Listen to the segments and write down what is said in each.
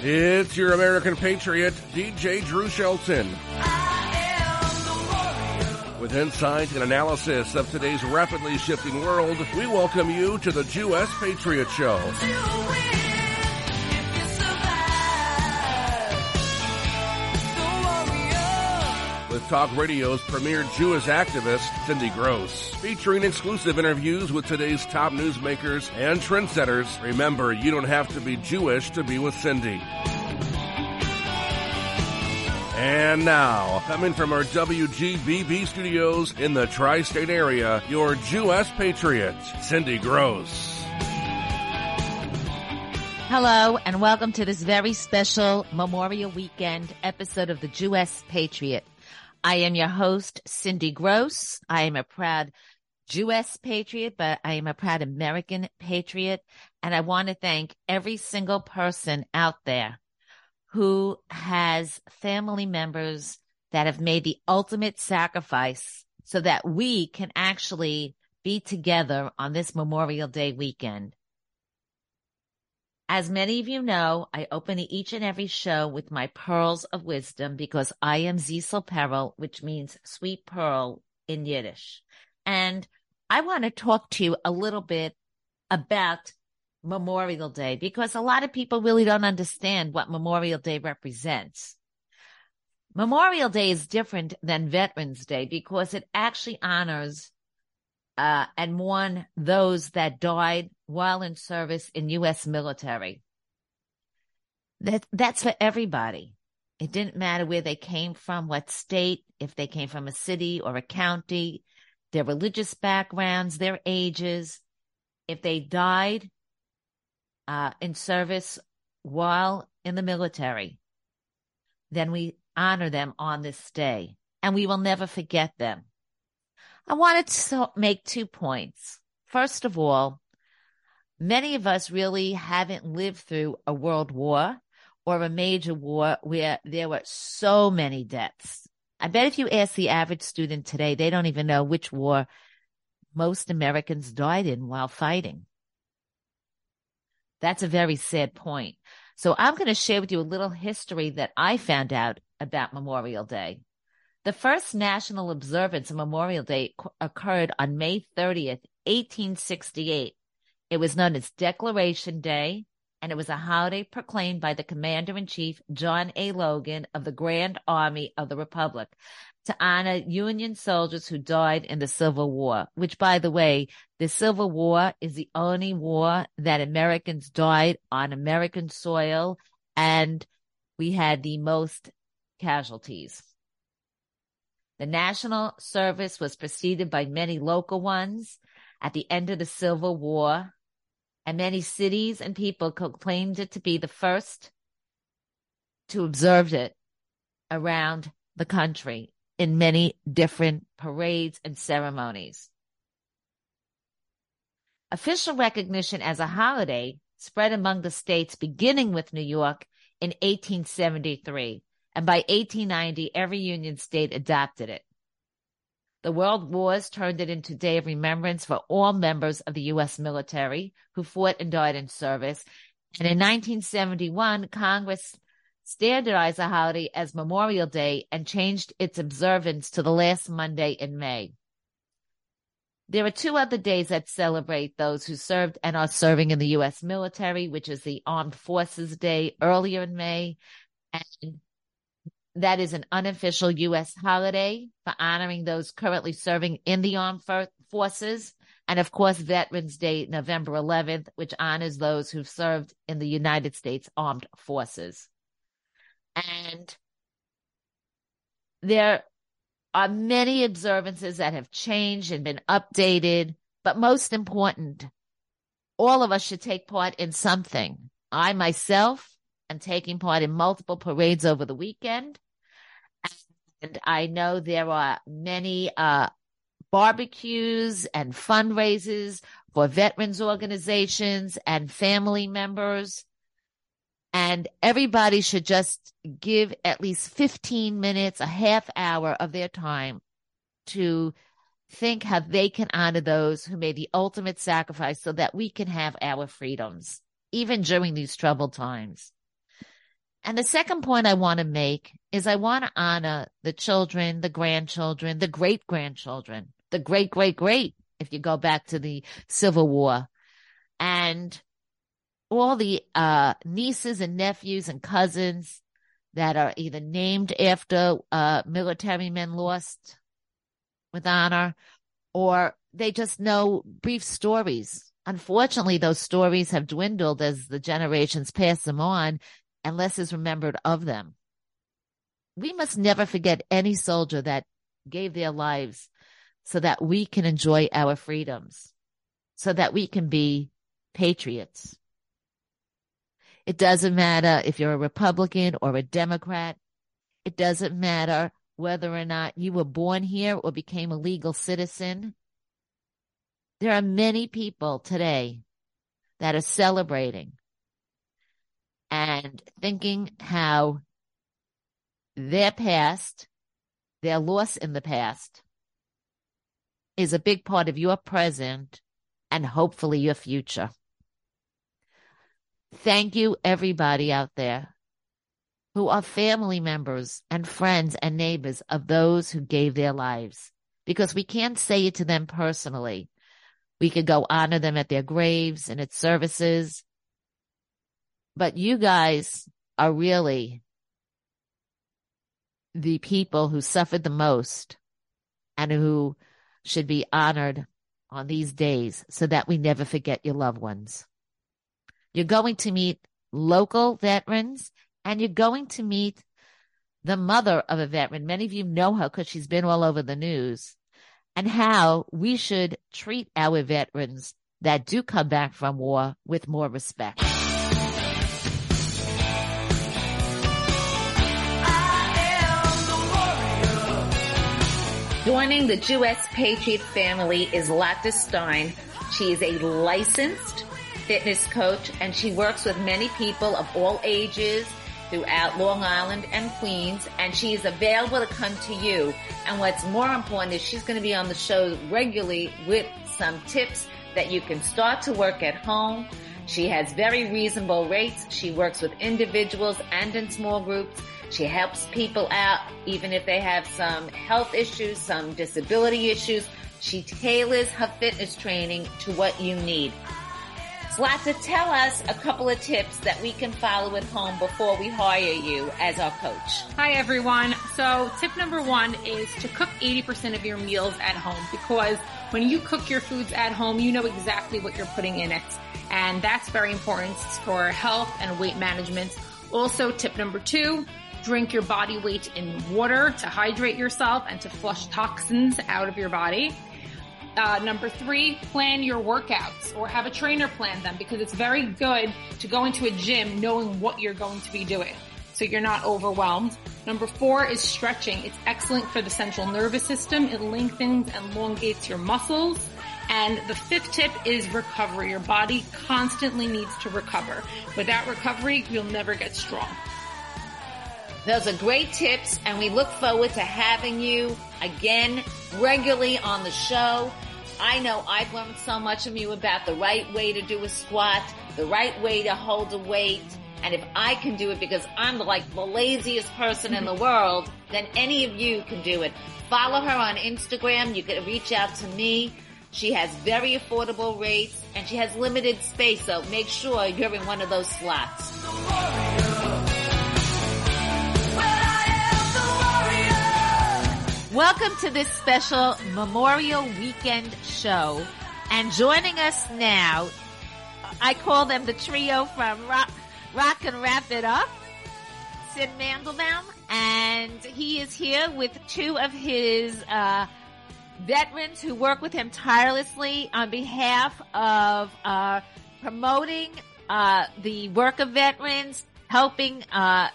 It's your American Patriot, DJ Drew Shelton. With insight and analysis of today's rapidly shifting world, we welcome you to the Jewess Patriot Show. Talk Radio's premier Jewish activist, Cindy Grosz. Featuring exclusive interviews with today's top newsmakers and trendsetters. Remember, you don't have to be Jewish to be with Cindy. And now, coming from our WGBB studios in the tri-state area, your Jewess Patriot, Cindy Grosz. Hello and welcome to this very special Memorial Weekend episode of the Jewess Patriot. I am your host, Cindy Grosz. I am a proud Jewess patriot, but I am a proud American patriot. And I want to thank every single person out there who has family members that have made the ultimate sacrifice so that we can actually be together on this Memorial Day weekend. As many of you know, I open each and every show with my pearls of wisdom because I am Zisel Perel, which means sweet pearl in Yiddish. And I want to talk to you a little bit about Memorial Day because a lot of people really don't understand what Memorial Day represents. Memorial Day is different than Veterans Day because it actually honors uh, and mourn those that died while in service in U.S. military. That, that's for everybody. It didn't matter where they came from, what state, if they came from a city or a county, their religious backgrounds, their ages. If they died uh, in service while in the military, then we honor them on this day and we will never forget them. I wanted to make two points. First of all, many of us really haven't lived through a world war or a major war where there were so many deaths. I bet if you ask the average student today, they don't even know which war most Americans died in while fighting. That's a very sad point. So I'm going to share with you a little history that I found out about Memorial Day. The first national observance of Memorial Day occurred on May 30th, 1868. It was known as Declaration Day, and it was a holiday proclaimed by the Commander in Chief, John A. Logan, of the Grand Army of the Republic to honor Union soldiers who died in the Civil War, which, by the way, the Civil War is the only war that Americans died on American soil, and we had the most casualties. The national service was preceded by many local ones at the end of the Civil War, and many cities and people claimed it to be the first to observe it around the country in many different parades and ceremonies. Official recognition as a holiday spread among the states beginning with New York in 1873 and by 1890, every Union state adopted it. The World Wars turned it into a day of remembrance for all members of the U.S. military who fought and died in service. And in 1971, Congress standardized the holiday as Memorial Day and changed its observance to the last Monday in May. There are two other days that celebrate those who served and are serving in the U.S. military, which is the Armed Forces Day earlier in May and that is an unofficial U.S. holiday for honoring those currently serving in the armed forces. And of course, Veterans Day, November 11th, which honors those who've served in the United States Armed Forces. And there are many observances that have changed and been updated, but most important, all of us should take part in something. I myself am taking part in multiple parades over the weekend. And I know there are many uh, barbecues and fundraisers for veterans organizations and family members. And everybody should just give at least 15 minutes, a half hour of their time to think how they can honor those who made the ultimate sacrifice so that we can have our freedoms, even during these troubled times. And the second point I want to make is I want to honor the children, the grandchildren, the great grandchildren, the great, great, great, if you go back to the Civil War, and all the uh, nieces and nephews and cousins that are either named after uh, military men lost with honor or they just know brief stories. Unfortunately, those stories have dwindled as the generations pass them on and less is remembered of them. We must never forget any soldier that gave their lives so that we can enjoy our freedoms, so that we can be patriots. It doesn't matter if you're a Republican or a Democrat. It doesn't matter whether or not you were born here or became a legal citizen. There are many people today that are celebrating and thinking how their past, their loss in the past, is a big part of your present and hopefully your future. Thank you, everybody out there who are family members and friends and neighbors of those who gave their lives, because we can't say it to them personally. We could go honor them at their graves and at services, but you guys are really the people who suffered the most and who should be honored on these days so that we never forget your loved ones. You're going to meet local veterans and you're going to meet the mother of a veteran. Many of you know her because she's been all over the news and how we should treat our veterans that do come back from war with more respect. Joining the Jewess Patriot family is Lotta Stein. She is a licensed fitness coach and she works with many people of all ages throughout Long Island and Queens and she is available to come to you. And what's more important is she's going to be on the show regularly with some tips that you can start to work at home. She has very reasonable rates. She works with individuals and in small groups. She helps people out even if they have some health issues, some disability issues. She tailors her fitness training to what you need. Slata, tell us a couple of tips that we can follow at home before we hire you as our coach. Hi everyone. So tip number one is to cook 80% of your meals at home because when you cook your foods at home, you know exactly what you're putting in it. And that's very important for health and weight management. Also, tip number two, drink your body weight in water to hydrate yourself and to flush toxins out of your body. Uh, number three, plan your workouts or have a trainer plan them because it's very good to go into a gym knowing what you're going to be doing. So you're not overwhelmed. Number four is stretching. It's excellent for the central nervous system. It lengthens and elongates your muscles. And the fifth tip is recovery. Your body constantly needs to recover. Without recovery, you'll never get strong. Those are great tips and we look forward to having you again regularly on the show. I know I've learned so much from you about the right way to do a squat, the right way to hold a weight. And if I can do it because I'm like the laziest person in the world, then any of you can do it. Follow her on Instagram. You can reach out to me. She has very affordable rates and she has limited space. So make sure you're in one of those slots. Welcome to this special Memorial Weekend show. And joining us now, I call them the trio from Rock, Rock and Wrap It Up, Syd Mandelbaum, and he is here with two of his uh, veterans who work with him tirelessly on behalf of uh, promoting uh, the work of veterans, helping uh,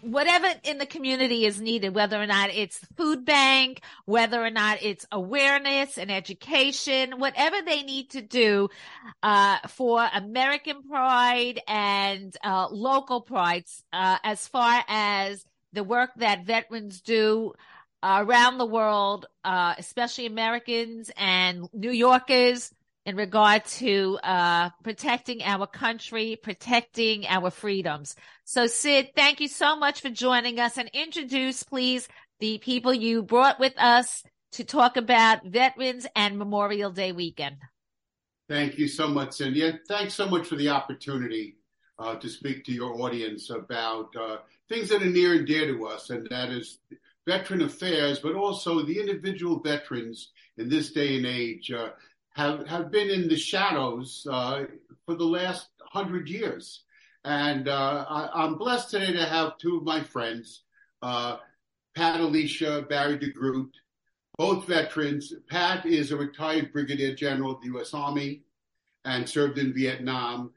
whatever in the community is needed, whether or not it's food bank, whether or not it's awareness and education, whatever they need to do uh, for American pride and uh, local pride, uh, as far as the work that veterans do around the world, uh, especially Americans and New Yorkers in regard to uh, protecting our country, protecting our freedoms. So, Syd, thank you so much for joining us and introduce, please, the people you brought with us to talk about Veterans and Memorial Day weekend. Thank you so much, Cindy. And thanks so much for the opportunity uh, to speak to your audience about uh, things that are near and dear to us, and that is veteran affairs, but also the individual veterans in this day and age. Uh, have, have been in the shadows uh, for the last hundred years. And uh, I, am blessed today to have two of my friends, uh, Pat Alicia, Barry DeGroot, both veterans. Pat is a retired brigadier general of the U.S. Army and served in Vietnam.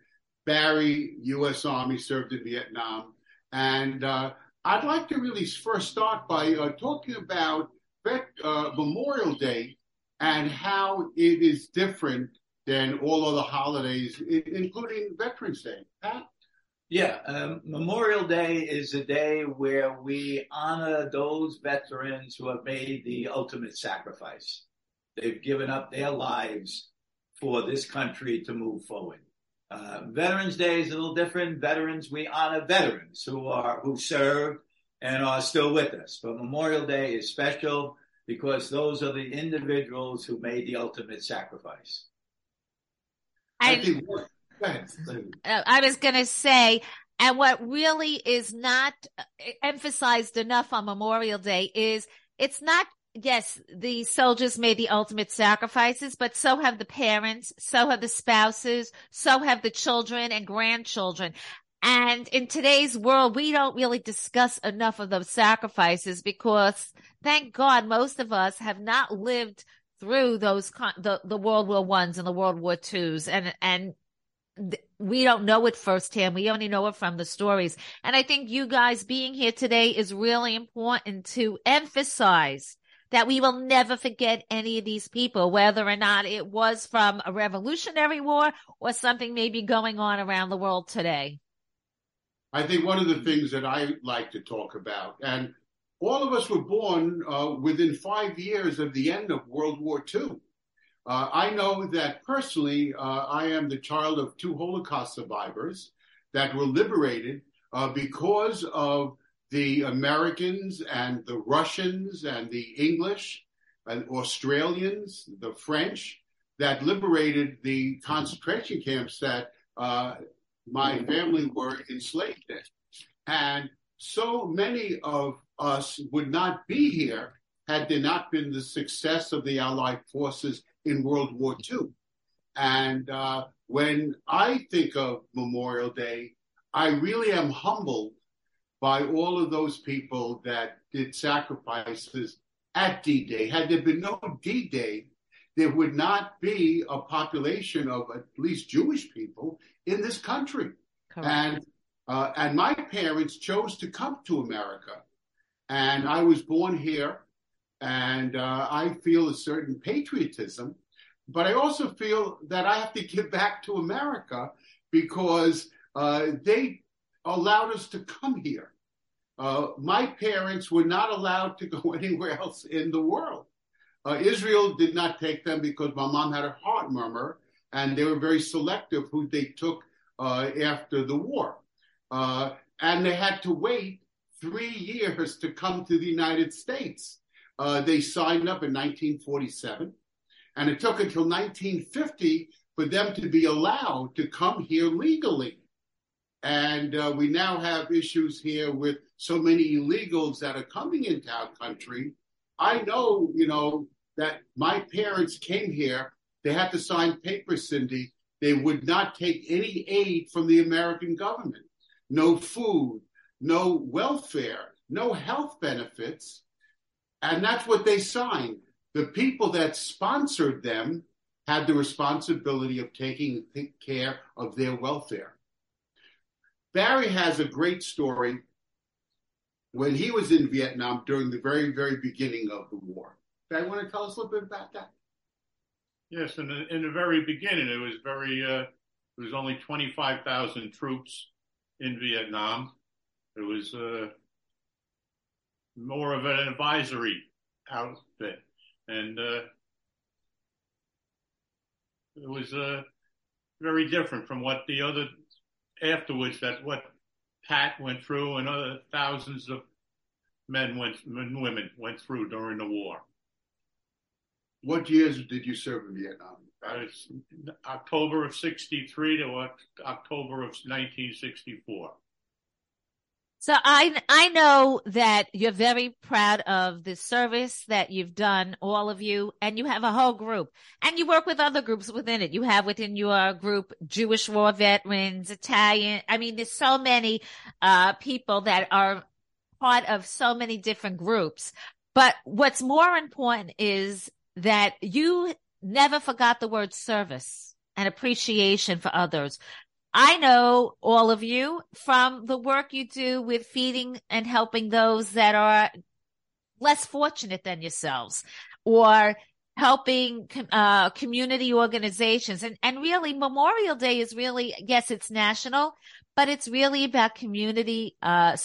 Barry, U.S. Army, served in Vietnam. And uh, I'd like to really first start by uh, talking about uh, Memorial Day and how it is different than all other holidays, including Veterans Day. Pat? Yeah, um, Memorial Day is a day where we honor those veterans who have made the ultimate sacrifice. They've given up their lives for this country to move forward. Uh, veterans Day is a little different. Veterans, we honor veterans who are who served and are still with us. But Memorial Day is special because those are the individuals who made the ultimate sacrifice. I, I, uh, I was going to say, and what really is not emphasized enough on Memorial Day is it's not yes, the soldiers made the ultimate sacrifices, but so have the parents, so have the spouses, so have the children and grandchildren. And in today's world, we don't really discuss enough of those sacrifices because thank God most of us have not lived through those, the, the World War Ones and the World War Twos and, and we don't know it firsthand. We only know it from the stories. And I think you guys being here today is really important to emphasize that we will never forget any of these people, whether or not it was from a revolutionary war or something maybe going on around the world today. I think one of the things that I like to talk about, and all of us were born uh, within five years of the end of World War II. Uh, I know that personally, uh, I am the child of two Holocaust survivors that were liberated uh, because of the Americans and the Russians and the English and Australians, the French that liberated the concentration camps that uh, my family were enslaved in. And so many of us would not be here had there not been the success of the Allied forces in World War II. And uh, when I think of Memorial Day, I really am humbled by all of those people that did sacrifices at D Day. Had there been no D Day, there would not be a population of at least Jewish people in this country. Correct. And uh, and my parents chose to come to America, and I was born here, and uh, I feel a certain patriotism, but I also feel that I have to give back to America because uh, they allowed us to come here. Uh, my parents were not allowed to go anywhere else in the world. Uh, Israel did not take them because my mom had a heart murmur, and they were very selective who they took uh, after the war. Uh, and they had to wait three years to come to the United States. Uh, they signed up in 1947, and it took until 1950 for them to be allowed to come here legally. And uh, we now have issues here with so many illegals that are coming into our country. I know, you know, that my parents came here. They had to sign papers, Cindy. They would not take any aid from the American government. No food, no welfare, no health benefits. And that's what they signed. The people that sponsored them had the responsibility of taking care of their welfare. Barry has a great story when he was in Vietnam during the very, very beginning of the war. I want to tell us a little bit about that? Yes, in the, in the very beginning, it was very, uh, it was only 25,000 troops in Vietnam. It was uh, more of an advisory outfit. And uh, it was uh, very different from what the other afterwards that what Pat went through and other thousands of men went and women went through during the war. What years did you serve in Vietnam? October of 63 to October of 1964. So I I know that you're very proud of the service that you've done, all of you, and you have a whole group, and you work with other groups within it. You have within your group Jewish war veterans, Italian. I mean, there's so many uh, people that are part of so many different groups. But what's more important is that you never forgot the word service and appreciation for others. I know all of you from the work you do with feeding and helping those that are less fortunate than yourselves or helping uh, community organizations. And, and really, Memorial Day is really, yes, it's national, but it's really about community uh,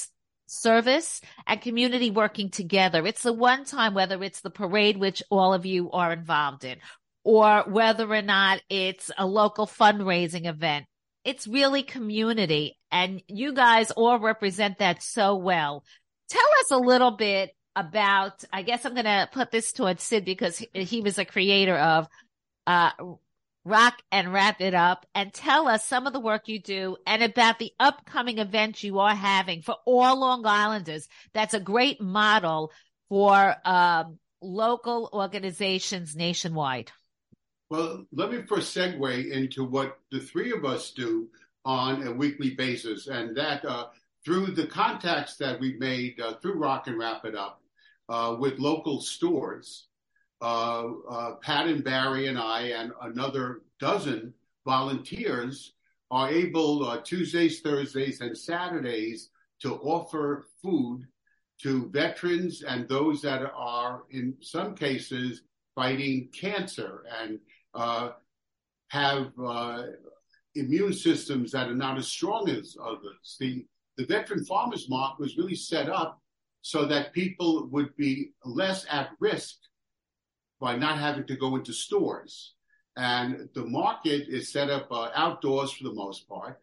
service and community working together. It's the one time, whether it's the parade, which all of you are involved in, or whether or not it's a local fundraising event it's really community. And you guys all represent that so well. Tell us a little bit about, I guess I'm going to put this towards Syd because he, was a creator of, uh, Rock and Wrap It Up and tell us some of the work you do and about the upcoming event you are having for all Long Islanders. That's a great model for um, local organizations nationwide. Well, let me first segue into what the three of us do on a weekly basis, and that uh, through the contacts that we've made uh, through Rock and Wrap It Up uh, with local stores, uh, uh, Pat and Barry and I and another dozen volunteers are able uh, Tuesdays, Thursdays, and Saturdays to offer food to veterans and those that are, in some cases, fighting cancer. And have uh, immune systems that are not as strong as others. The, the veteran farmers market was really set up so that people would be less at risk by not having to go into stores. And the market is set up uh, outdoors for the most part,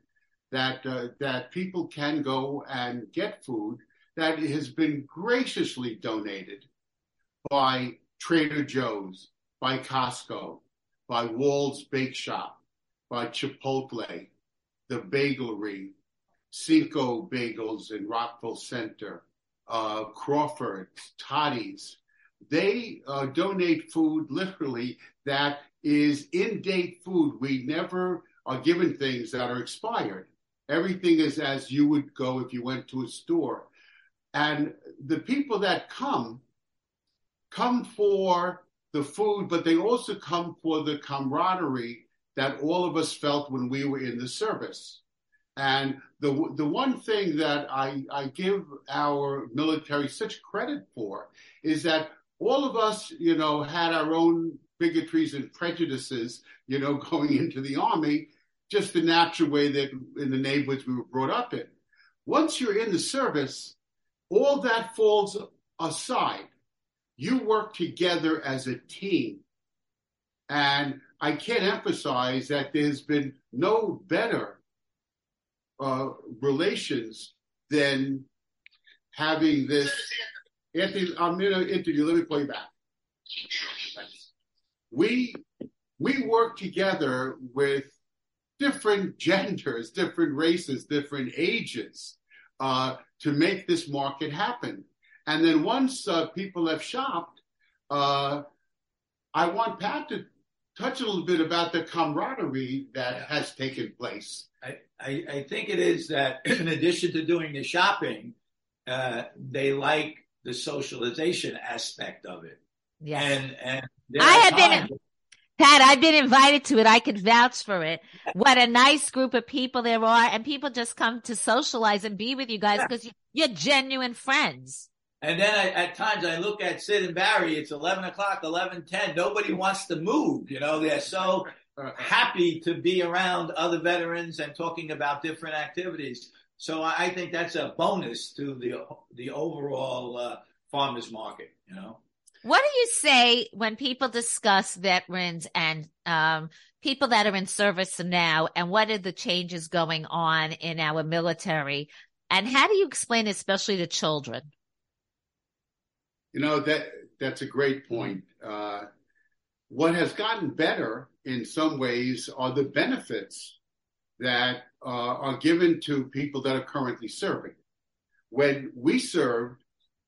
that uh, that people can go and get food that has been graciously donated by Trader Joe's, by Costco, by Wald's Bake Shop, by Chipotle, the Bagelery, Cinco Bagels in Rockville Center, uh, Crawford's, Toddy's. They uh, donate food literally that is in date food. We never are given things that are expired. Everything is as you would go if you went to a store. And the people that come, come for the food, but they also come for the camaraderie that all of us felt when we were in the service. And the the one thing that I, I give our military such credit for is that all of us, you know, had our own bigotries and prejudices, you know, going into the army, just the natural way that in the neighborhoods we were brought up in. Once you're in the service, all that falls aside you work together as a team. And I can't emphasize that there's been no better uh, relations than having this. Anthony, I'm going to interview. Let me play back. We we work together with different genders, different races, different ages uh, to make this market happen. And then once uh, people have shopped, uh, I want Pat to touch a little bit about the camaraderie that has taken place. I, I, I think it is that in addition to doing the shopping, uh, they like the socialization aspect of it. Yeah. And, and I have been, Pat, I've been invited to it. I can vouch for it. What a nice group of people there are. And people just come to socialize and be with you guys because you're genuine friends. And then I, at times I look at Syd and Barry, it's 11 o'clock, 11:10. Nobody wants to move. You know, they're so happy to be around other veterans and talking about different activities. So I think that's a bonus to the, the overall uh, farmers market, you know. What do you say when people discuss veterans and um, people that are in service now, and what are the changes going on in our military? And how do you explain, it, especially to children? You know that that's a great point. Uh, what has gotten better in some ways are the benefits that uh, are given to people that are currently serving. When we served,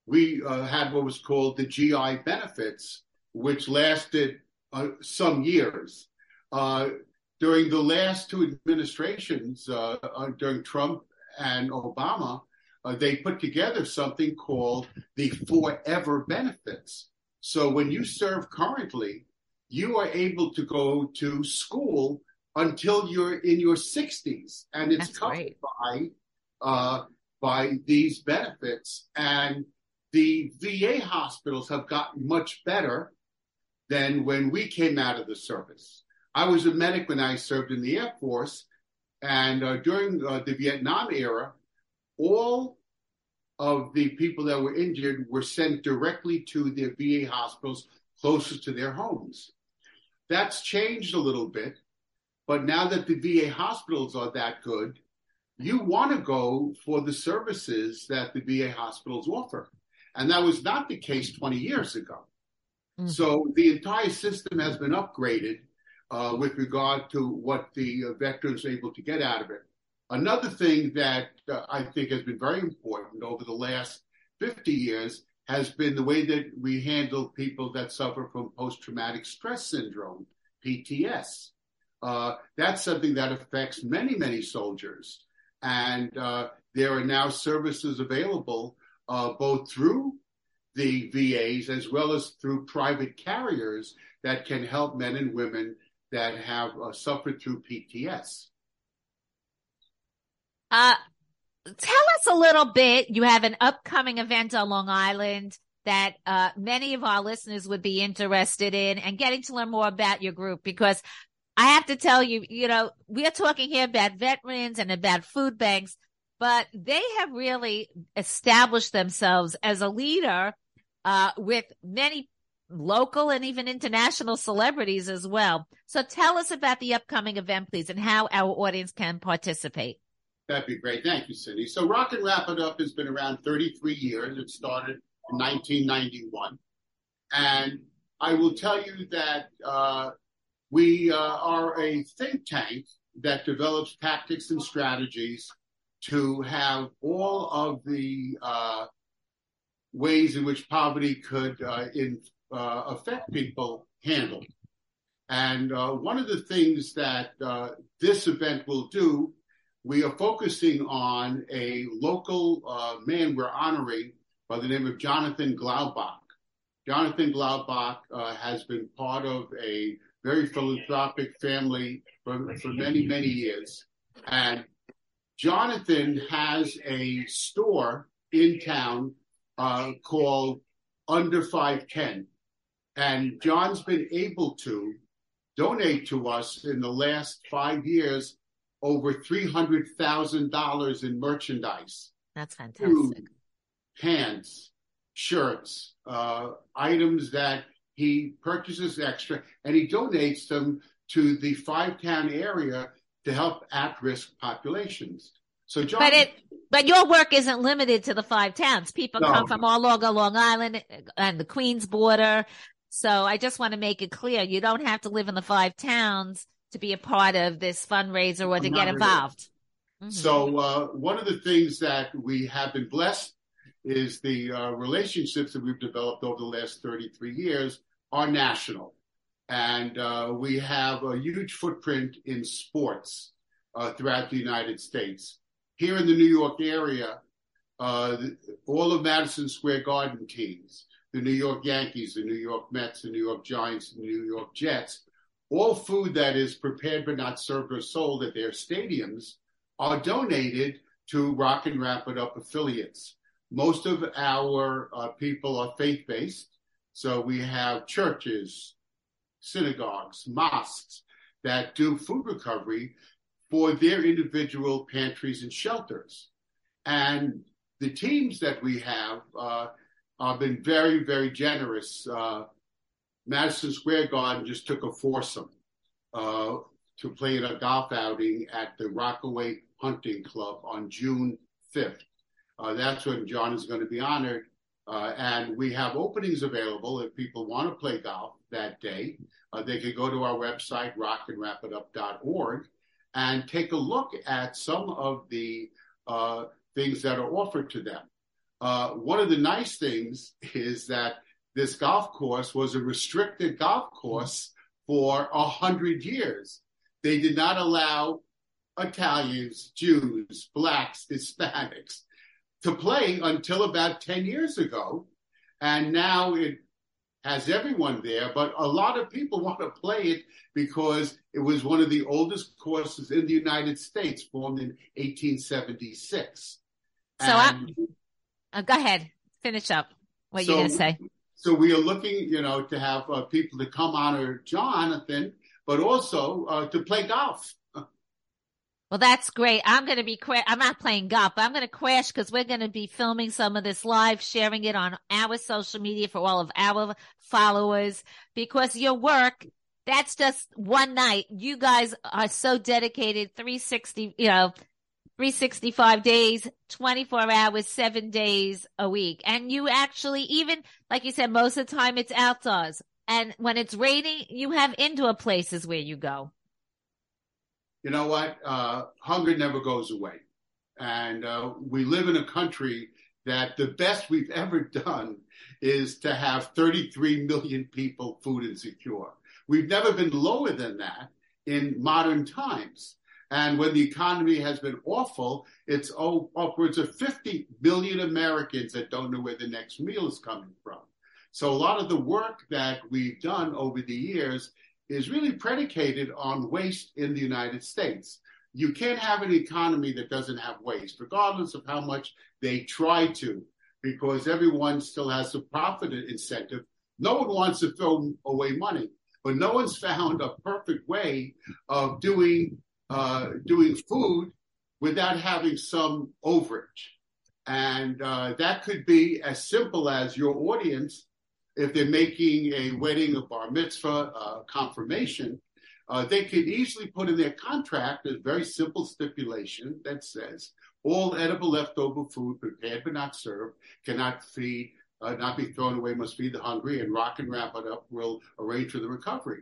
we uh, had what was called the GI benefits, which lasted uh, some years. Uh, during the last two administrations, uh, during Trump and Obama, they put together something called the forever benefits. So when you serve currently, you are able to go to school until you're in your 60s, and it's That's covered great. by uh, by these benefits. And the VA hospitals have gotten much better than when we came out of the service. I was a medic when I served in the Air Force, and uh, during uh, the Vietnam era, all of the people that were injured were sent directly to their VA hospitals closest to their homes. That's changed a little bit, but now that the VA hospitals are that good, you want to go for the services that the VA hospitals offer. And that was not the case 20 years ago. Mhm. So the entire system has been upgraded uh, with regard to what the uh, veterans are able to get out of it. Another thing that uh, I think has been very important over the last 50 years has been the way that we handle people that suffer from post traumatic stress syndrome, PTS. Uh, that's something that affects many, many soldiers. And uh, there are now services available uh, both through the VAs as well as through private carriers that can help men and women that have uh, suffered through PTS. Uh, tell us a little bit. You have an upcoming event on Long Island that uh, many of our listeners would be interested in and getting to learn more about your group because I have to tell you, you know, we are talking here about veterans and about food banks, but they have really established themselves as a leader uh, with many local and even international celebrities as well. So tell us about the upcoming event, please, and how our audience can participate. That'd be great. Thank you, Cindy. So Rock and Wrap It Up has been around 33 years. It started in 1991. And I will tell you that uh, we uh, are a think tank that develops tactics and strategies to have all of the uh, ways in which poverty could uh, in, uh, affect people handled. And uh, one of the things that this event will do, we are focusing on a local uh, man we're honoring by the name of Jonathan Glaubach. Jonathan Glaubach uh, has been part of a very philanthropic family for, for many, many years. And Jonathan has a store in town uh, called Under 510. And John's been able to donate to us in the last five years over $300,000 in merchandise, That's fantastic. food, pants, shirts, uh, items that he purchases extra and he donates them to the five town area to help at risk populations. So John, But it, but your work isn't limited to the five towns. People No. come from all over Long Island and the Queens border. So I just want to make it clear you don't have to live in the five towns to be a part of this fundraiser or to get really. involved. Mhm. So uh, one of the things that we have been blessed is the uh, relationships that we've developed over the last 33 years are national. And uh, we have a huge footprint in sports uh, throughout the United States. Here in the New York area, uh, all of Madison Square Garden teams, the New York Yankees, the New York Mets, the New York Giants, the New York Jets, all food that is prepared but not served or sold at their stadiums are donated to Rock and Wrap It Up affiliates. Most of our uh, people are faith based. So we have churches, synagogues, mosques that do food recovery for their individual pantries and shelters. And the teams that we have, uh, uh, been very, very generous. Uh, Madison Square Garden just took a foursome uh, to play in a golf outing at the Rockaway Hunting Club on June 5th. Uh, that's when John is going to be honored. Uh, and we have openings available if people want to play golf that day. Uh, they can go to our website, rockandwrapitup.org, and take a look at some of the uh, things that are offered to them. Uh, one of the nice things is that this golf course was a restricted golf course for a hundred years. They did not allow Italians, Jews, blacks, Hispanics to play until about 10 years ago. And now it has everyone there, but a lot of people want to play it because it was one of the oldest courses in the United States, formed in 1876. So and, uh, go ahead, finish up what so, you're going to say. So we are looking, you know, to have uh, people to come honor Jonathan, but also uh, to play golf. Well, that's great. I'm going to be, I'm not playing golf, but I'm going to crash because we're going to be filming some of this live, sharing it on our social media for all of our followers because your work, that's just one night. You guys are so dedicated, 360, you know, 365 days, 24 hours, seven days a week. And you actually, even like you said, most of the time it's outdoors. And when it's raining, you have indoor places where you go. You know what? Uh, hunger never goes away. And uh, we live in a country that the best we've ever done is to have 33 million people food insecure. We've never been lower than that in modern times. And when the economy has been awful, it's upwards of 50 billion Americans that don't know where the next meal is coming from. So a lot of the work that we've done over the years is really predicated on waste in the United States. You can't have an economy that doesn't have waste, regardless of how much they try to, because everyone still has a profit incentive. No one wants to throw away money, but no one's found a perfect way of doing doing food without having some overage. And uh, that could be as simple as your audience, if they're making a wedding, a bar mitzvah, a confirmation, uh, they could easily put in their contract a very simple stipulation that says all edible leftover food prepared but not served cannot feed, uh, not be thrown away, must feed the hungry, and rock and wrap it up will arrange for the recovery.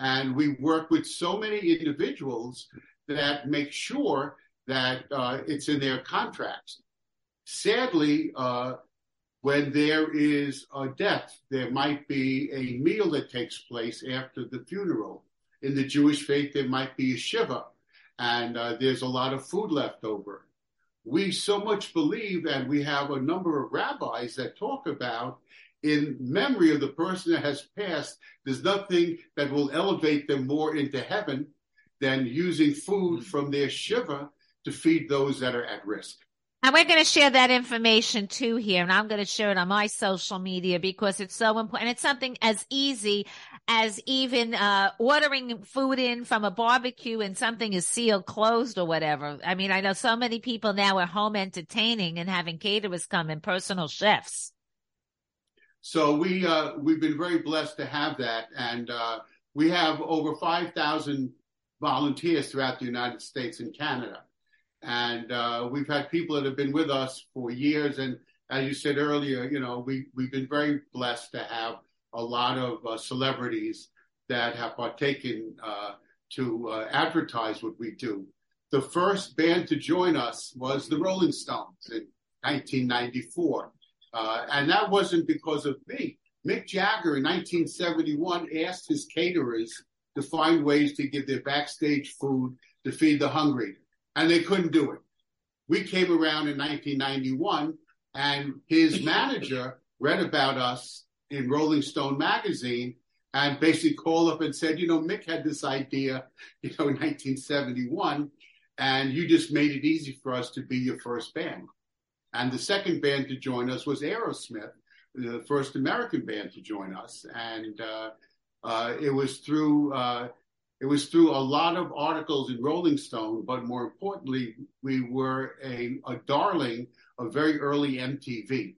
And we work with so many individuals that make sure that uh, it's in their contracts. Sadly, uh, when there is a death, there might be a meal that takes place after the funeral. In the Jewish faith, there might be a shiva, and uh, there's a lot of food left over. We so much believe, and we have a number of rabbis that talk about in memory of the person that has passed, there's nothing that will elevate them more into heaven than using food from their shiva to feed those that are at risk. And we're going to share that information too here, and I'm going to share it on my social media because it's so important. It's something as easy as even uh, ordering food in from a barbecue and something is sealed closed or whatever. I mean, I know so many people now are home entertaining and having caterers come and personal chefs. So we uh, we've been very blessed to have that, and uh, we have over five thousand volunteers throughout the United States and Canada, and uh, we've had people that have been with us for years. And as you said earlier, you know we we've been very blessed to have a lot of uh, celebrities that have partaken uh, to uh, advertise what we do. The first band to join us was the Rolling Stones in 1994 uh, and that wasn't because of me. Mick Jagger in 1971 asked his caterers to find ways to give their backstage food to feed the hungry, and they couldn't do it. We came around in 1991, and his manager read about us in Rolling Stone magazine and basically called up and said, you know, Mick had this idea, you know, in 1971, and you just made it easy for us to be your first band. And the second band to join us was Aerosmith, the first American band to join us. And uh, uh, it was through uh, it was through a lot of articles in Rolling Stone, but more importantly, we were a, a darling of very early MTV.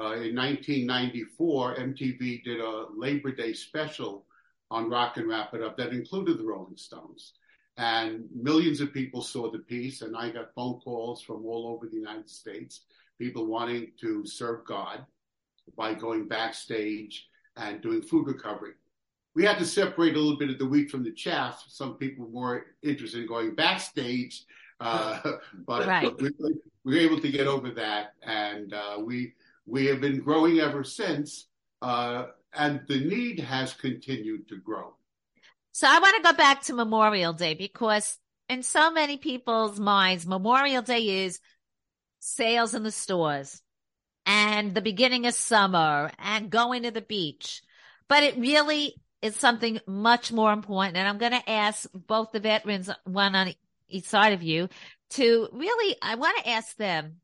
uh, in 1994, MTV did a Labor Day special on Rock and Wrap It Up that included the Rolling Stones. And millions of people saw the piece, and I got phone calls from all over the United States, people wanting to serve God by going backstage and doing food recovery. We had to separate a little bit of the wheat from the chaff. Some people were more interested in going backstage, uh, but, Right. we, we were able to get over that, and uh, we we have been growing ever since, uh, and the need has continued to grow. So I want to go back to Memorial Day because in so many people's minds, Memorial Day is sales in the stores and the beginning of summer and going to the beach. But it really is something much more important. And I'm going to ask both the veterans, one on each side of you, to really, I want to ask them,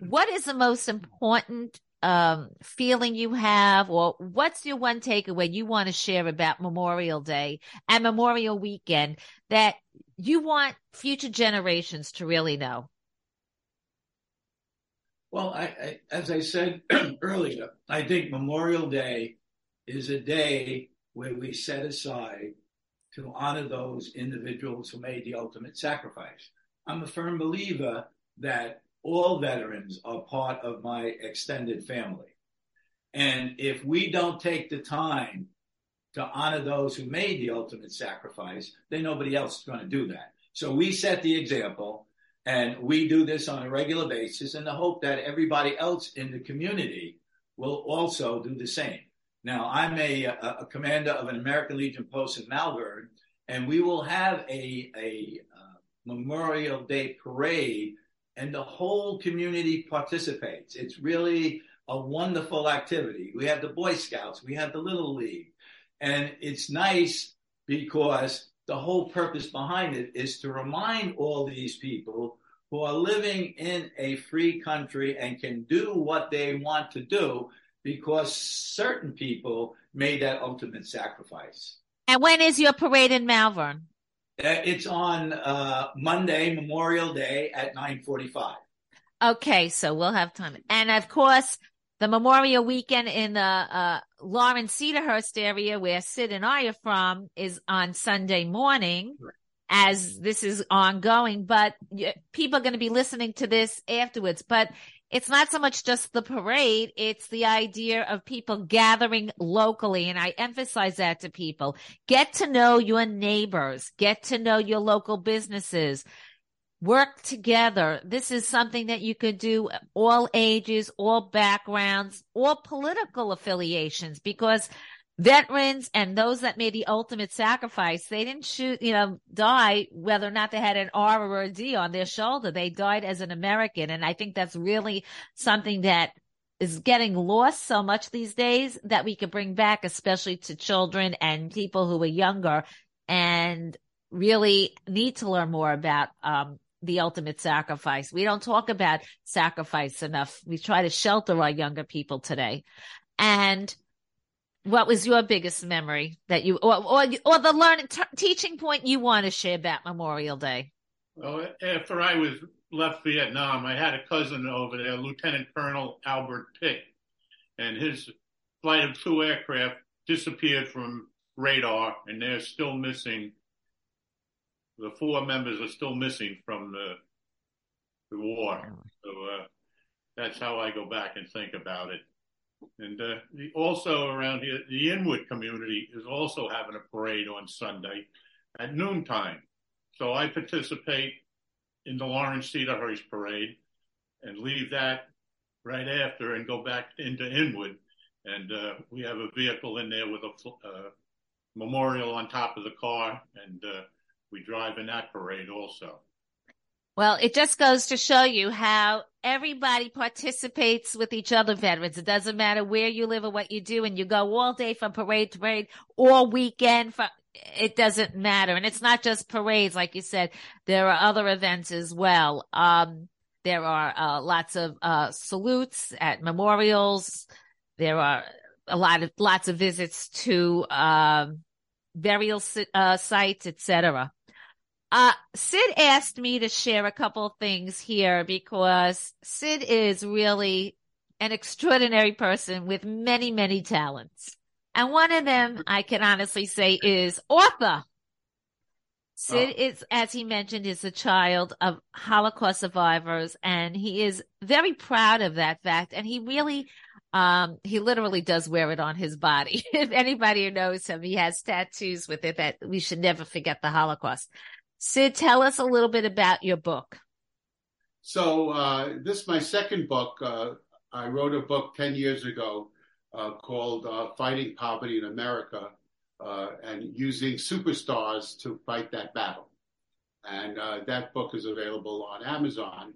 what is the most important um, feeling you have, or what's your one takeaway you want to share about Memorial Day and Memorial Weekend that you want future generations to really know? Well, I, I, as I said earlier, I think Memorial Day is a day where we set aside to honor those individuals who made the ultimate sacrifice. I'm a firm believer that all veterans are part of my extended family. And if we don't take the time to honor those who made the ultimate sacrifice, then nobody else is going to do that. So we set the example and we do this on a regular basis in the hope that everybody else in the community will also do the same. Now, I'm a, a, commander of an American Legion post in Malvern, and we will have a, a uh, Memorial Day parade, and the whole community participates. It's really a wonderful activity. We have the Boy Scouts, we have the Little League, and it's nice because the whole purpose behind it is to remind all these people who are living in a free country and can do what they want to do because certain people made that ultimate sacrifice. And when is your parade in Malvern? Uh, It's on uh, Monday, Memorial Day at 9:45. Okay, so we'll have time. And of course, the Memorial Weekend in the uh, Lawrence Cedarhurst area where Syd and I are from is on Sunday morning as this is ongoing, but people are going to be listening to this afterwards. But it's not so much just the parade. It's the idea of people gathering locally. And I emphasize that to people. Get to know your neighbors. Get to know your local businesses work together. This is something that you could do all ages, all backgrounds, all political affiliations because veterans and those that made the ultimate sacrifice, they didn't shoot, you know, die whether or not they had an R or a D on their shoulder. They died as an American. And I think that's really something that is getting lost so much these days that we could bring back, especially to children and people who are younger and really need to learn more about, um, the ultimate sacrifice. We don't talk about sacrifice enough. We try to shelter our younger people today. And what was your biggest memory that you, or, or, or the learning, t- teaching point you want to share about Memorial Day? Well, after I was left Vietnam, I had a cousin over there, Lieutenant Colonel Albert Pitt, and his flight of two aircraft disappeared from radar, and they're still missing. The four members are still missing from the the war. So uh, that's how I go back and think about it. And uh, also around here, the Inwood community is also having a parade on Sunday at noontime. So I participate in the Lawrence Cedarhurst parade and leave that right after and go back into Inwood. And uh, we have a vehicle in there with a uh, memorial on top of the car, and uh, we drive in that parade also. Well, it just goes to show you how everybody participates with each other, veterans. It doesn't matter where you live or what you do, and you go all day from parade to parade, all weekend. For, it doesn't matter, and it's not just parades, like you said. There are other events as well. Um, there are uh, lots of uh, salutes at memorials. There are a lot of lots of visits to um, burial uh, sites, etc. Uh, Syd asked me to share a couple of things here because Syd is really an extraordinary person with many, many talents. And one of them, I can honestly say, is author. Syd oh. is, as he mentioned, is a child of Holocaust survivors, and he is very proud of that fact. And he really, um, he literally does wear it on his body. if anybody who knows him, he has tattoos with it that we should never forget the Holocaust. Syd, tell us a little bit about your book. So, uh, this is my second book. Uh, I wrote a book 10 years ago uh, called uh, Fighting Poverty in America uh, and using superstars to fight that battle. And uh, that book is available on Amazon.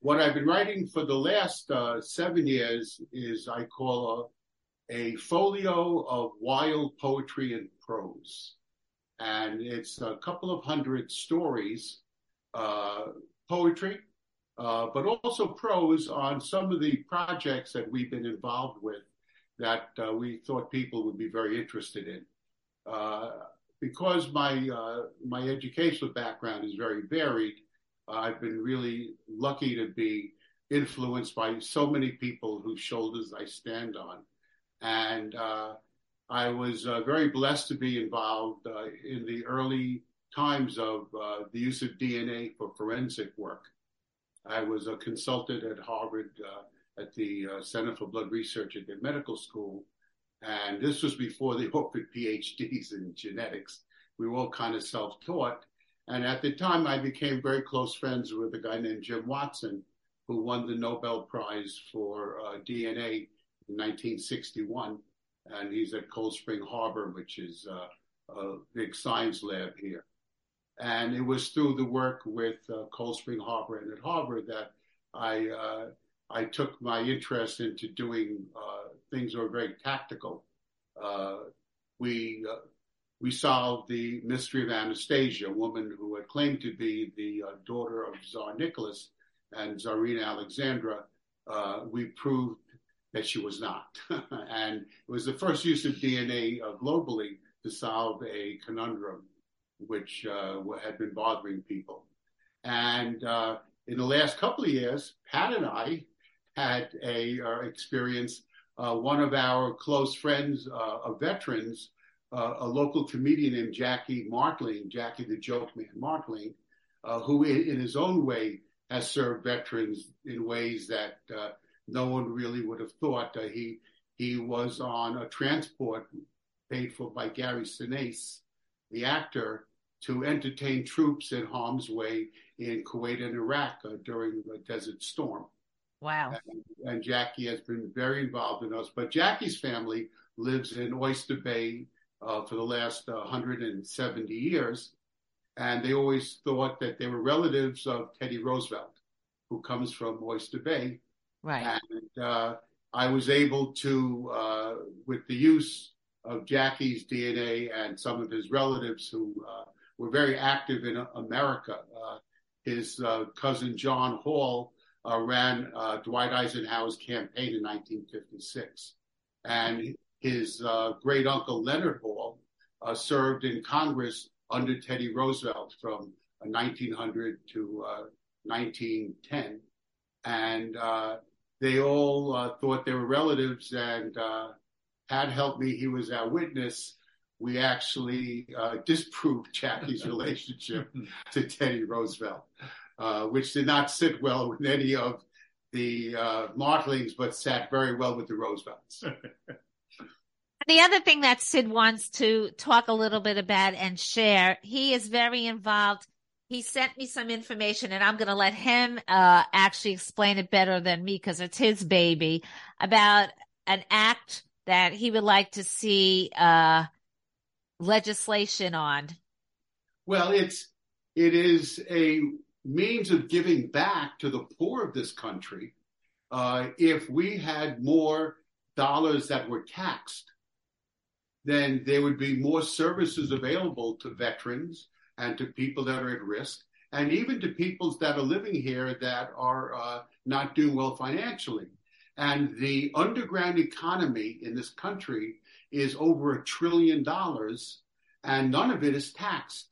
What I've been writing for the last seven years is I call a, a, folio of wild poetry and prose. And it's a couple of hundred stories, poetry, uh, but also prose on some of the projects that we've been involved with that uh, we thought people would be very interested in. Uh, because my uh, my educational background is very varied, I've been really lucky to be influenced by so many people whose shoulders I stand on, and uh, I was uh, very blessed to be involved in the early times of the use of DNA for forensic work. I was a consultant at Harvard at the uh, Center for Blood Research at the medical school. And this was before they offered PhDs in genetics. We were all kind of self taught. And at the time, I became very close friends with a guy named Jim Watson, who won the Nobel Prize for uh, DNA in 1961. And he's at Cold Spring Harbor, which is uh, a big science lab here. And it was through the work with uh, Cold Spring Harbor and at Harvard that I uh, I took my interest into doing uh, things that were very tactical. Uh, we uh, we solved the mystery of Anastasia, a woman who had claimed to be the daughter of Tsar Nicholas and Tsarina Alexandra. We proved that she was not, and it was the first use of DNA uh, globally to solve a conundrum which had been bothering people. And in the last couple of years, Pat and I had a uh, experience. Uh, one of our close friends, uh, of veterans, uh, a local comedian named Jackie Martling, Jackie the Joke Man Martling, uh, who in, in, his own way has served veterans in ways that uh, no one really would have thought. that he he was on a transport paid for by Gary Sinise, the actor, to entertain troops in harm's way in Kuwait and Iraq during the Desert Storm. Wow. And, and, Jackie has been very involved in us. But Jackie's family lives in Oyster Bay uh, for the last uh, 170 years. And they always thought that they were relatives of Teddy Roosevelt, who comes from Oyster Bay. Right. And uh, I was able to, uh, with the use of Jackie's DNA and some of his relatives who uh, were very active in America, uh, his cousin John Hall uh, ran uh, Dwight Eisenhower's campaign in 1956. And his uh, great uncle Leonard Hall uh, served in Congress under Teddy Roosevelt from 1900 to 1910. Uh, and uh, they all thought they were relatives and had helped me. He was our witness we actually uh, disproved Jackie's relationship to Teddy Roosevelt. Uh, which did not sit well with any of the uh, Martlings, but sat very well with the Roosevelts. the other thing that Syd wants to talk a little bit about and share, he is very involved. He sent me some information, and I'm going to let him uh, actually explain it better than me because it's his baby about an act that he would like to see uh, legislation on. Well, it's it is a means of giving back to the poor of this country uh, if we had more dollars that were taxed then there would be more services available to veterans and to people that are at risk and even to people that are living here that are uh, not doing well financially and the underground economy in this country is over a trillion dollars and none of it is taxed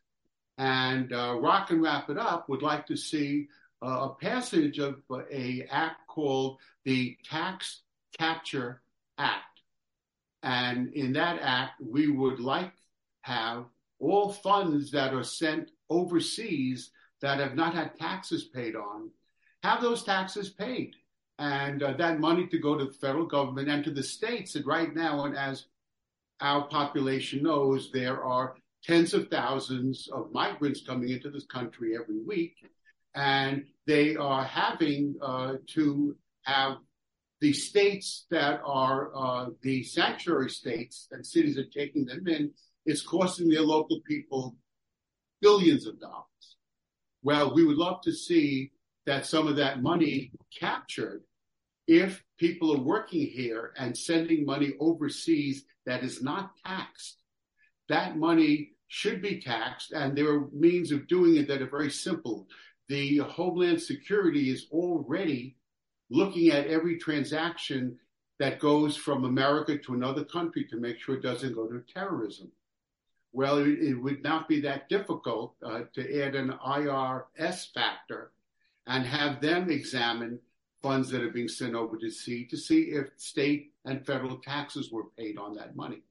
and uh, Rock and Wrap It Up would like to see uh, a passage of a act called the Tax Capture Act. And in that act, we would like have all funds that are sent overseas that have not had taxes paid on, have those taxes paid. And uh, that money to go to the federal government and to the states. And right now, and as our population knows, there are tens of thousands of migrants coming into this country every week. And they are having uh, to have the states that are uh, the sanctuary states and cities are taking them in, it's costing their local people billions of dollars. Well, we would love to see that some of that money captured if people are working here and sending money overseas that is not taxed. That money should be taxed, and there are means of doing it that are very simple. The Homeland Security is already looking at every transaction that goes from America to another country to make sure it doesn't go to terrorism. Well, it, it would not be that difficult uh, to add an IRS factor and have them examine funds that are being sent over to sea to see if state and federal taxes were paid on that money.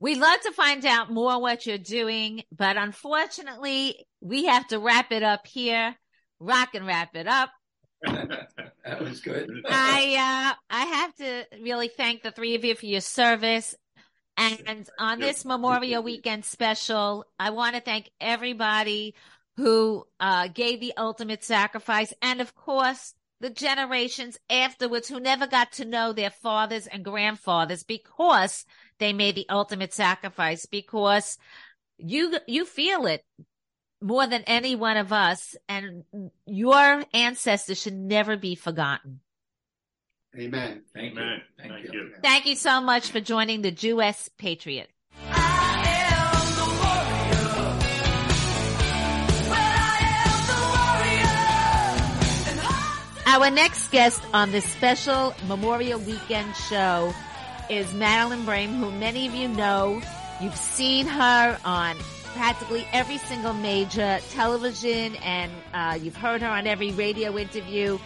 We'd love to find out more what you're doing, but unfortunately, we have to wrap it up here. Rock and wrap it up. that was good. I uh, I have to really thank the three of you for your service. And on this Memorial Weekend special, I want to thank everybody who uh, gave the ultimate sacrifice, and of course, the generations afterwards who never got to know their fathers and grandfathers because they made the ultimate sacrifice. Because you you feel it more than any one of us, and your ancestors should never be forgotten. Amen. Thank Amen. you. Thank, Thank you. you. Thank you so much for joining the Jewess Patriot. Our next guest on this special Memorial Weekend show is Madeline Brame, who many of you know. You've seen her on practically every single major television and uh, you've heard her on every radio interview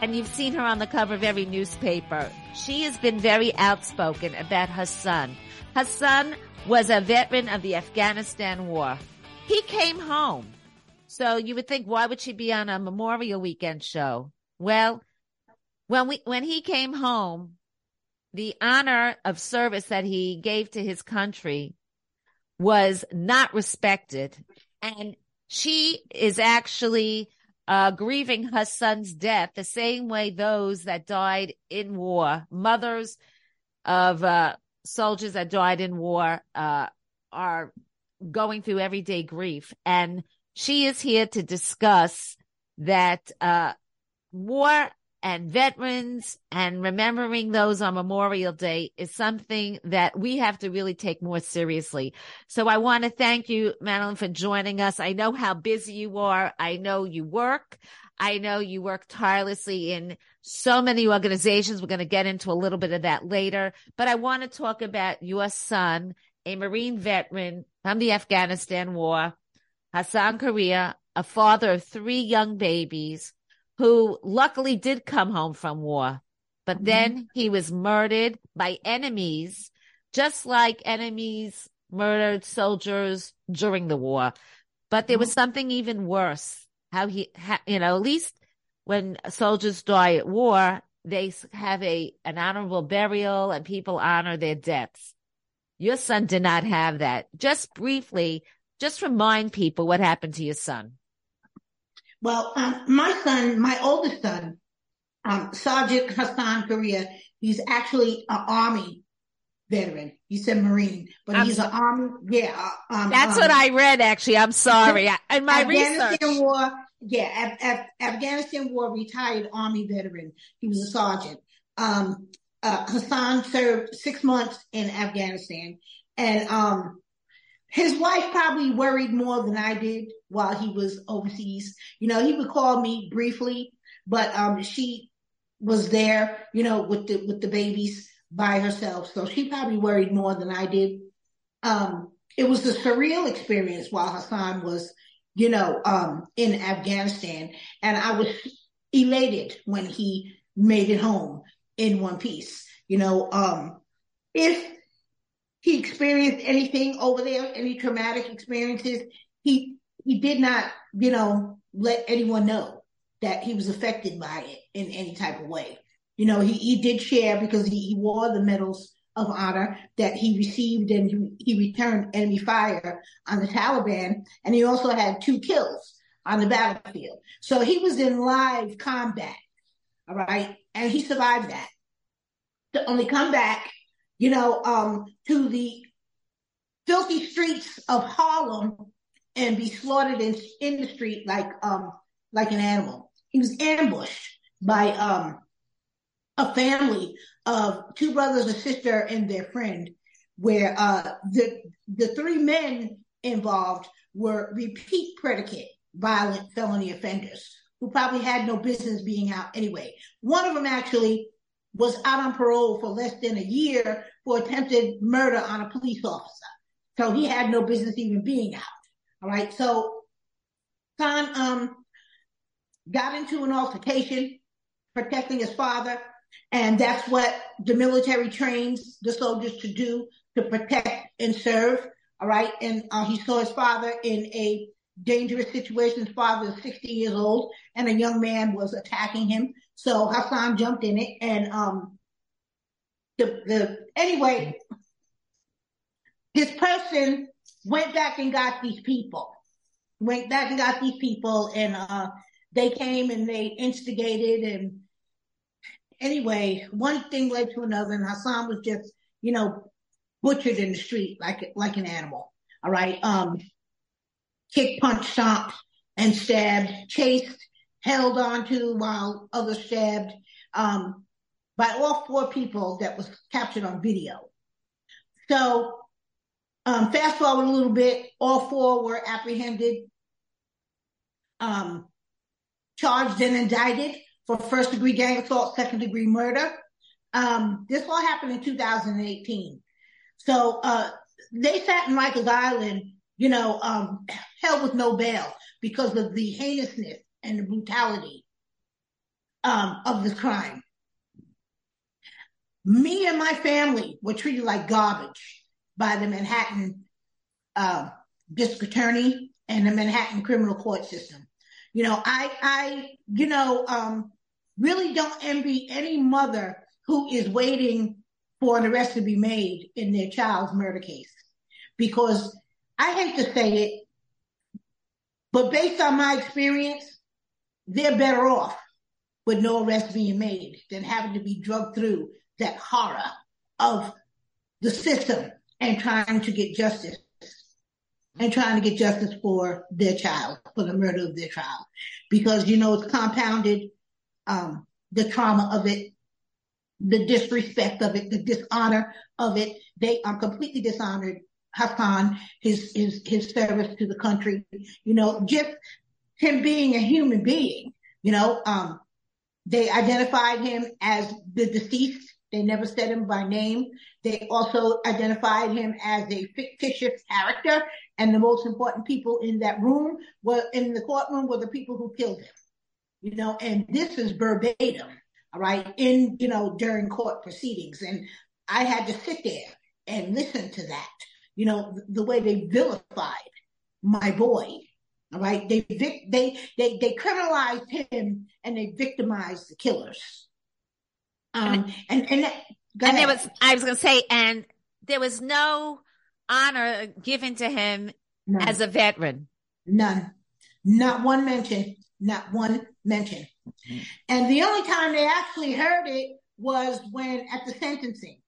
and you've seen her on the cover of every newspaper. She has been very outspoken about her son. Her son was a veteran of the Afghanistan war. He came home. So you would think, why would she be on a Memorial Weekend show? Well, when we, when he came home, the honor of service that he gave to his country was not respected. And she is actually uh, grieving her son's death the same way those that died in war, mothers of uh, soldiers that died in war, uh, are going through everyday grief. And she is here to discuss that uh, war and veterans and remembering those on Memorial Day is something that we have to really take more seriously. So I want to thank you, Madeline, for joining us. I know how busy you are. I know you work. I know you work tirelessly in so many organizations. We're going to get into a little bit of that later, but I want to talk about your son, a Marine veteran from the Afghanistan war, Hassan Correa, a father of three young babies who luckily did come home from war, but mm-hmm. then he was murdered by enemies, just like enemies murdered soldiers during the war. But there was mm-hmm. something even worse. How he, ha, you know, at least when soldiers die at war, they have a an honorable burial and people honor their deaths. Your son did not have that. Just briefly, just remind people what happened to your son. Well, um, my son, my oldest son, um, Sergeant Hassan Correa, he's actually an Army veteran. You said Marine, but I'm he's an Army. Yeah, uh, um, That's um, what I read. Actually, I'm sorry. In my Afghanistan research, War. Yeah, Af- Af- Afghanistan War retired Army veteran. He was a sergeant. Um, uh, Hassan served six months in Afghanistan, and um, his wife probably worried more than I did while he was overseas. You know, he would call me briefly, but um, she was there, you know, with the with the babies by herself, so she probably worried more than I did. Um, it was a surreal experience while Hassan was you know, um, in Afghanistan. And I was elated when he made it home in one piece. You know, um, if experienced anything over there, any traumatic experiences, he he did not, you know, let anyone know that he was affected by it in any type of way. You know, he, he did share because he, he wore the medals of honor that he received and he, he returned enemy fire on the Taliban. And he also had two kills on the battlefield. So he was in live combat. All right. And he survived that to only come back, you know, um, to the filthy streets of Harlem and be slaughtered in, in the street like, um, like an animal. He was ambushed by, um, a family of two brothers, a sister, and their friend, where uh, the the three men involved were repeat predicate violent felony offenders who probably had no business being out anyway. One of them actually was out on parole for less than a year for attempted murder on a police officer. So he had no business even being out. All right. So Khan um, got into an altercation protecting his father and that's what the military trains the soldiers to do to protect and serve. All right. And uh, he saw his father in a dangerous situation. His father is 60 years old and a young man was attacking him. So Hassan jumped in it and, um, the, the, anyway, his person went back and got these people, went back and got these people and, uh, they came and they instigated and anyway, one thing led to another, and Hassan was just, you know, butchered in the street like like an animal. All right, um, kick, punch, stomped, and stabbed, chased, held onto while others stabbed, um, by all four people that was captured on video. So, um, fast forward a little bit, all four were apprehended, um, charged and indicted for first degree gang assault, second degree murder. Um, this all happened in 2018. So, uh, they sat in Rikers Island, you know, um, held with no bail because of the heinousness and the brutality, um, of the crime. Me and my family were treated like garbage by the Manhattan, uh, district attorney and the Manhattan criminal court system. You know, I, I, you know, um, really don't envy any mother who is waiting for an arrest to be made in their child's murder case. Because I hate to say it, but based on my experience, they're better off with no arrest being made than having to be drugged through that horror of the system and trying to get justice and trying to get justice for their child, for the murder of their child. Because, you know, it's compounded um, the trauma of it, the disrespect of it, the dishonor of it. They are completely dishonored Hassan, his, his, his service to the country, you know, just him being a human being, you know, um, they identified him as the deceased. They never said him by name. They also identified him as a fictitious character. And the most important people in that room were in the courtroom were the people who killed him you know, and this is verbatim, all right, in, you know, during court proceedings. And I had to sit there and listen to that, you know, the, way they vilified my boy. All right. They, they, they, they criminalized him and they victimized the killers. Um, and, and, and, and there was, I was going to say, and there was no honor given to him None. as a veteran. None. Not one mention not one mention. Mm-hmm. And the only time they actually heard it was when at the sentencing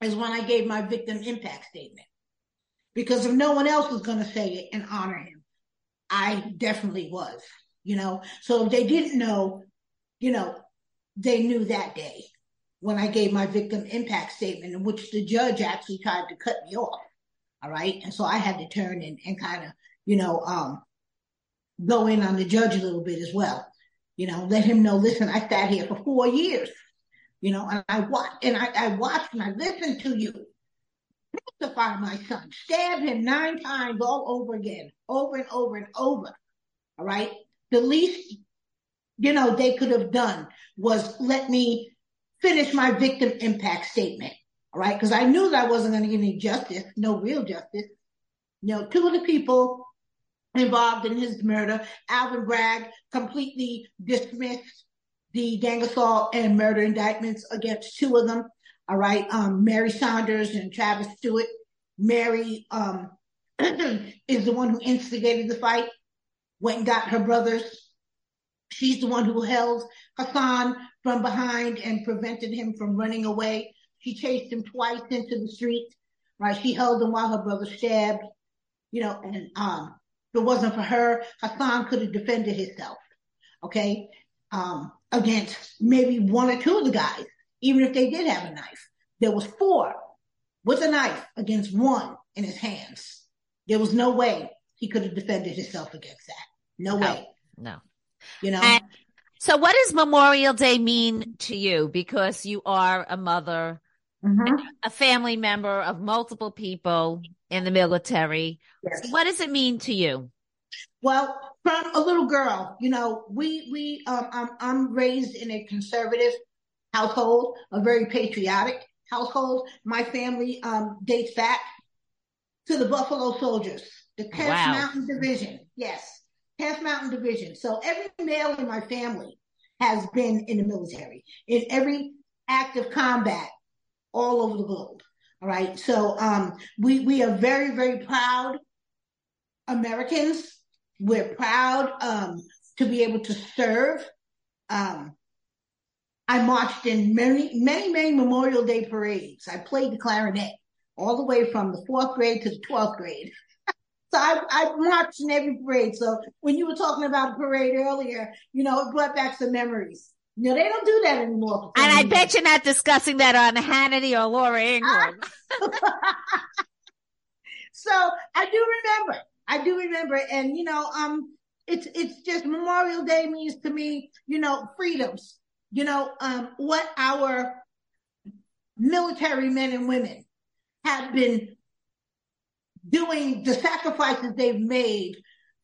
is when I gave my victim impact statement. Because if no one else was going to say it and honor him, I definitely was, you know. So if they didn't know, you know, they knew that day when I gave my victim impact statement, in which the judge actually tried to cut me off. All right. And so I had to turn and, kind of, you know, um, go in on the judge a little bit as well. You know, let him know, listen, I sat here for four years, you know, and I watched and I, I watched and I listened to you. crucify my son, stab him nine times all over again, over and over and over. All right. The least, you know, they could have done was let me finish my victim impact statement. All right. Cause I knew that I wasn't going to get any justice, no real justice. You know, two of the people involved in his murder, Alvin Bragg completely dismissed the gang assault and murder indictments against two of them. All right. Um, Mary Saunders and Travis Stewart. Mary, um, is the one who instigated the fight, went and got her brothers. She's the one who held Hassan from behind and prevented him from running away. She chased him twice into the street, right? She held him while her brother stabbed, you know, and, um, if it wasn't for her, Hassan could have defended himself. Okay. Um, against maybe one or two of the guys even if they did have a knife. There was four with a knife against one in his hands. There was no way he could have defended himself against that. No, no way. No. You know? And so what does Memorial Day mean to you? Because you are a mother, mm-hmm. a family member of multiple people in the military. Yes. So what does it mean to you? Well, from a little girl, you know, we, we, um, I'm, I'm raised in a conservative household, a very patriotic household. My family um, dates back to the Buffalo Soldiers, the 10th wow. Mountain Division. Yes, 10th Mountain Division. So every male in my family has been in the military, in every active combat all over the globe. All right. So um, we we are very very proud Americans. We're proud um, to be able to serve. Um, I marched in many, many, many Memorial Day parades. I played the clarinet all the way from the fourth grade to the 12th grade. So I, I marched in every parade. So when you were talking about a parade earlier, you know, it brought back some memories. You know, they don't do that anymore. And I bet you're not discussing that on Hannity or Laura Ingraham. so I do remember. I do remember. And, you know, um, it's, it's just Memorial Day means to me, you know, freedoms you know, um, what our military men and women have been doing, the sacrifices they've made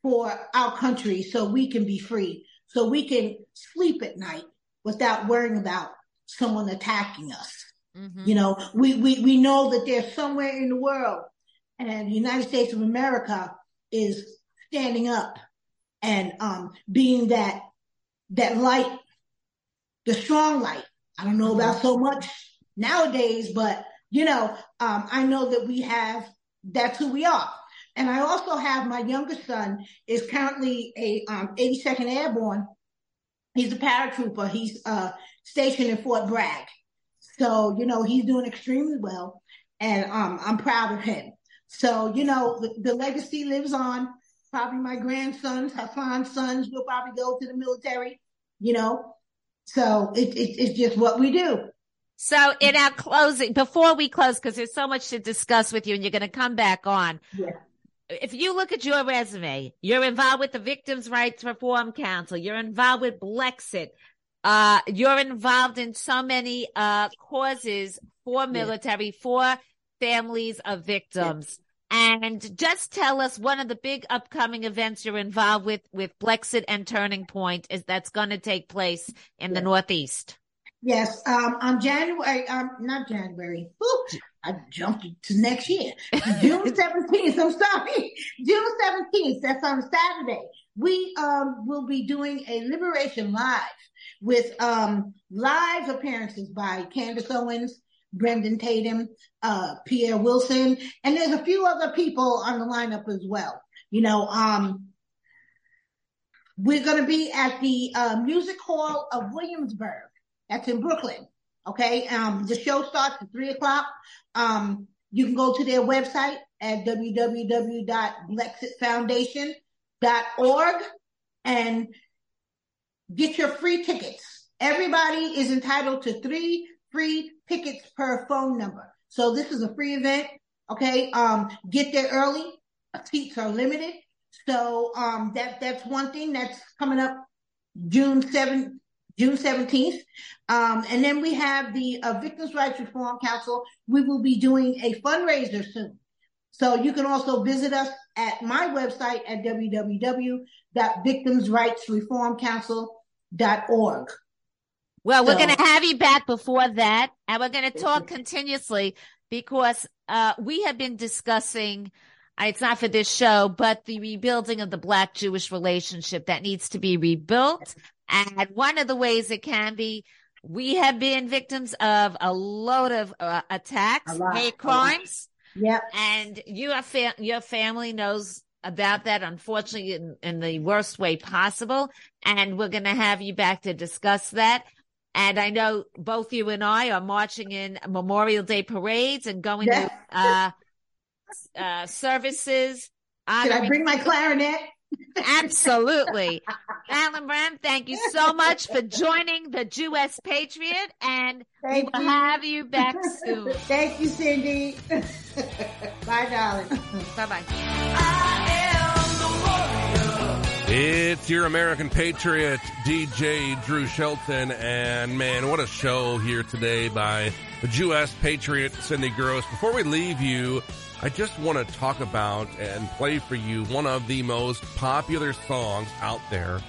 for our country so we can be free, so we can sleep at night without worrying about someone attacking us. Mm-hmm. You know, we, we, we know that there's somewhere in the world and the United States of America is standing up and um, being that that light the strong light. I don't know about so much nowadays, but you know, um, I know that we have, that's who we are. And I also have my youngest son is currently a um, 82nd Airborne. He's a paratrooper. He's uh, stationed in Fort Bragg. So, you know, he's doing extremely well and um, I'm proud of him. So, you know, the, the legacy lives on. Probably my grandsons, Hassan's sons will probably go to the military, you know, so it, it, it's just what we do. So in our closing, before we close, because there's so much to discuss with you and you're going to come back on. Yeah. If you look at your resume, you're involved with the Victims' Rights Reform Council. You're involved with Blexit. Uh, you're involved in so many, uh, causes for military, yeah. for families of victims. And just tell us one of the big upcoming events you're involved with, with Blexit and Turning Point is that's going to take place in the Northeast. Yes. Um, on January, um, not January. Ooh, I jumped to next year. June 17th. I'm sorry. June 17th. That's on Saturday. We, um, will be doing a liberation live with, um, live appearances by Candace Owens, Brandon Tatum, uh, Pierre Wilson, and there's a few other people on the lineup as well. You know, um, we're going to be at the uh, Music Hall of Williamsburg. That's in Brooklyn. Okay. Um, the show starts at three o'clock. Um, you can go to their website at www.blexitfoundation.org and get your free tickets. Everybody is entitled to three free tickets per phone number. So this is a free event. Okay. Um, get there early. Seats are limited. So, um, that, that's one thing that's coming up June 7th, June 17th. Um, and then we have the uh, Victims' Rights Reform Council. We will be doing a fundraiser soon. So you can also visit us at my website at www.victimsrightsreformcouncil.org. Well, we're going to have you back before that, and we're going to talk continuously because uh, we have been discussing. uh, It's not for this show, but the rebuilding of the Black Jewish relationship that needs to be rebuilt. And one of the ways it can be, we have been victims of a load of uh, attacks, lot, hate crimes, Yep. and your fa- your family knows about that, unfortunately, in, in the worst way possible. And we're going to have you back to discuss that. And I know both you and I are marching in Memorial Day parades and going Yeah. to uh, uh, services. Should I bring my clarinet? Absolutely. Madeline Brame, thank you so much for joining the Jewess Patriot, and we will you. have you back soon. Thank you, Cindy. Bye, darling. Bye bye. It's your American Patriot, DJ Drew Shelton, and man, what a show here today by the Jewess Patriot, Cindy Grosz. Before we leave you, I just want to talk about and play for you one of the most popular songs out there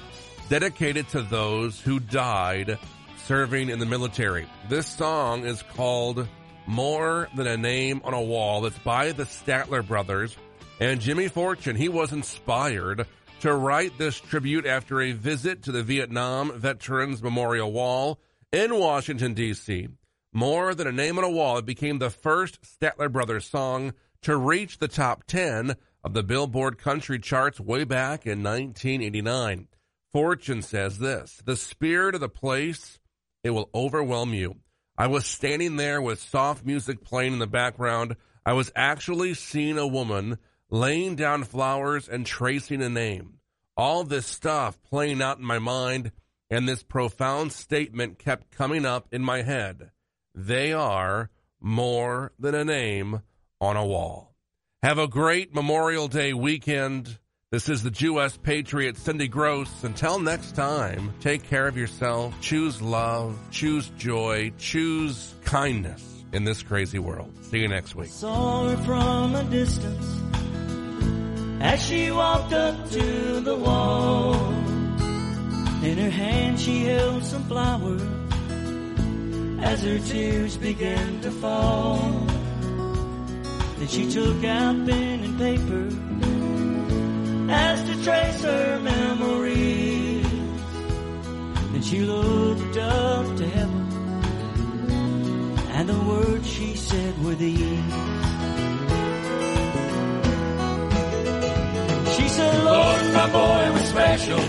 dedicated to those who died serving in the military. This song is called More Than a Name on a Wall. It's by the Statler Brothers and Jimmy Fortune. He was inspired to write this tribute after a visit to the Vietnam Veterans Memorial Wall in Washington, D.C. More Than a Name on a Wall, it became the first Statler Brothers song to reach the top 10 of the Billboard country charts way back in 1989. Fortune says this The spirit of the place, it will overwhelm you. I was standing there with soft music playing in the background. I was actually seeing a woman laying down flowers and tracing a name. All this stuff playing out in my mind, and this profound statement kept coming up in my head. They are more than a name on a wall. Have a great Memorial Day weekend. This is the Jewess Patriot, Cindy Grosz. Until next time, take care of yourself, choose love, choose joy, choose kindness in this crazy world. See you next week. Saw her from a distance as she walked up to the wall. In her hand she held some flowers as her tears began to fall. Then she took out pen and paper as to trace her memories. Then she looked up to heaven and the words she said were these. She said, Lord, my boy was special,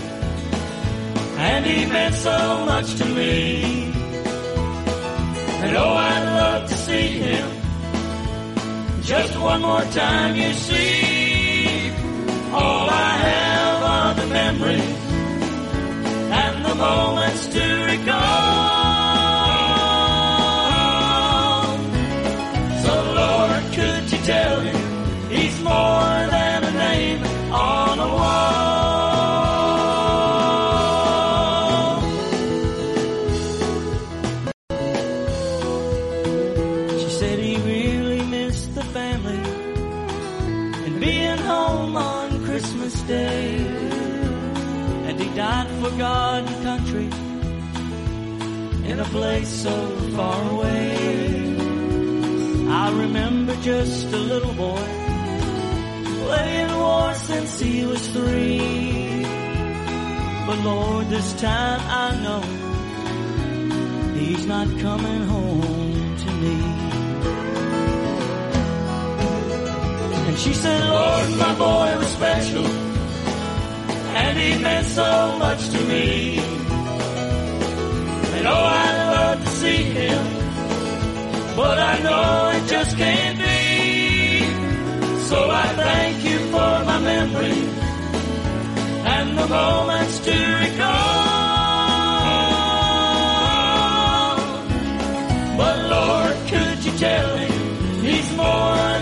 and he meant so much to me. And oh, I'd love to see him just one more time, you see. All I have are the memories and the moments to Lord, this time I know he's not coming home to me. And she said, Lord, my boy was special, and he meant so much to me. And oh, I'd love to see him, but I know it just can't be. So I thank you for my and the moments to recall. But Lord, could you tell him he's more